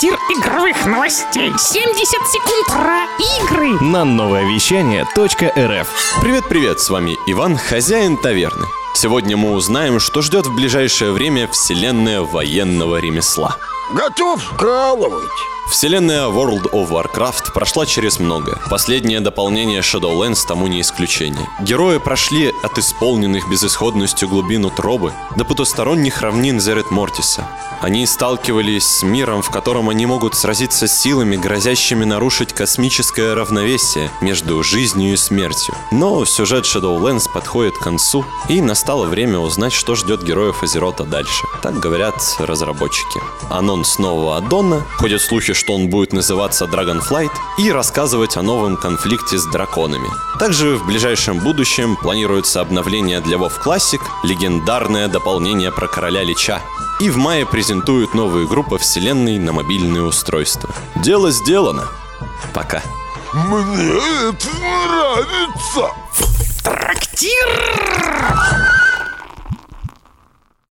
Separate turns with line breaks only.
Трактир игровых новостей. 70 секунд про игры.
На новое вещание .рф
Привет-привет, с вами Иван, хозяин таверны. Сегодня мы узнаем, что ждет в ближайшее время вселенная военного ремесла.
Готов вкалывать.
Вселенная World of Warcraft прошла через многое. Последнее дополнение Shadowlands тому не исключение. Герои прошли от исполненных безысходностью глубин утробы до потусторонних равнин Зерет Мортиса. Они сталкивались с миром, в котором они могут сразиться с силами, грозящими нарушить космическое равновесие между жизнью и смертью. Но сюжет Shadowlands подходит к концу, и настало время узнать, что ждет героев Азерота дальше. Так говорят разработчики. Анонс нового аддона, ходят слухи, что он будет называться Dragonflight, и рассказывать о новом конфликте с драконами. Также в ближайшем будущем планируется обновление для WoW Classic, легендарное дополнение про короля Лича. И в мае презентуют новую игру по вселенной на мобильные устройства. Дело сделано. Пока.
Мне это нравится.
Трактир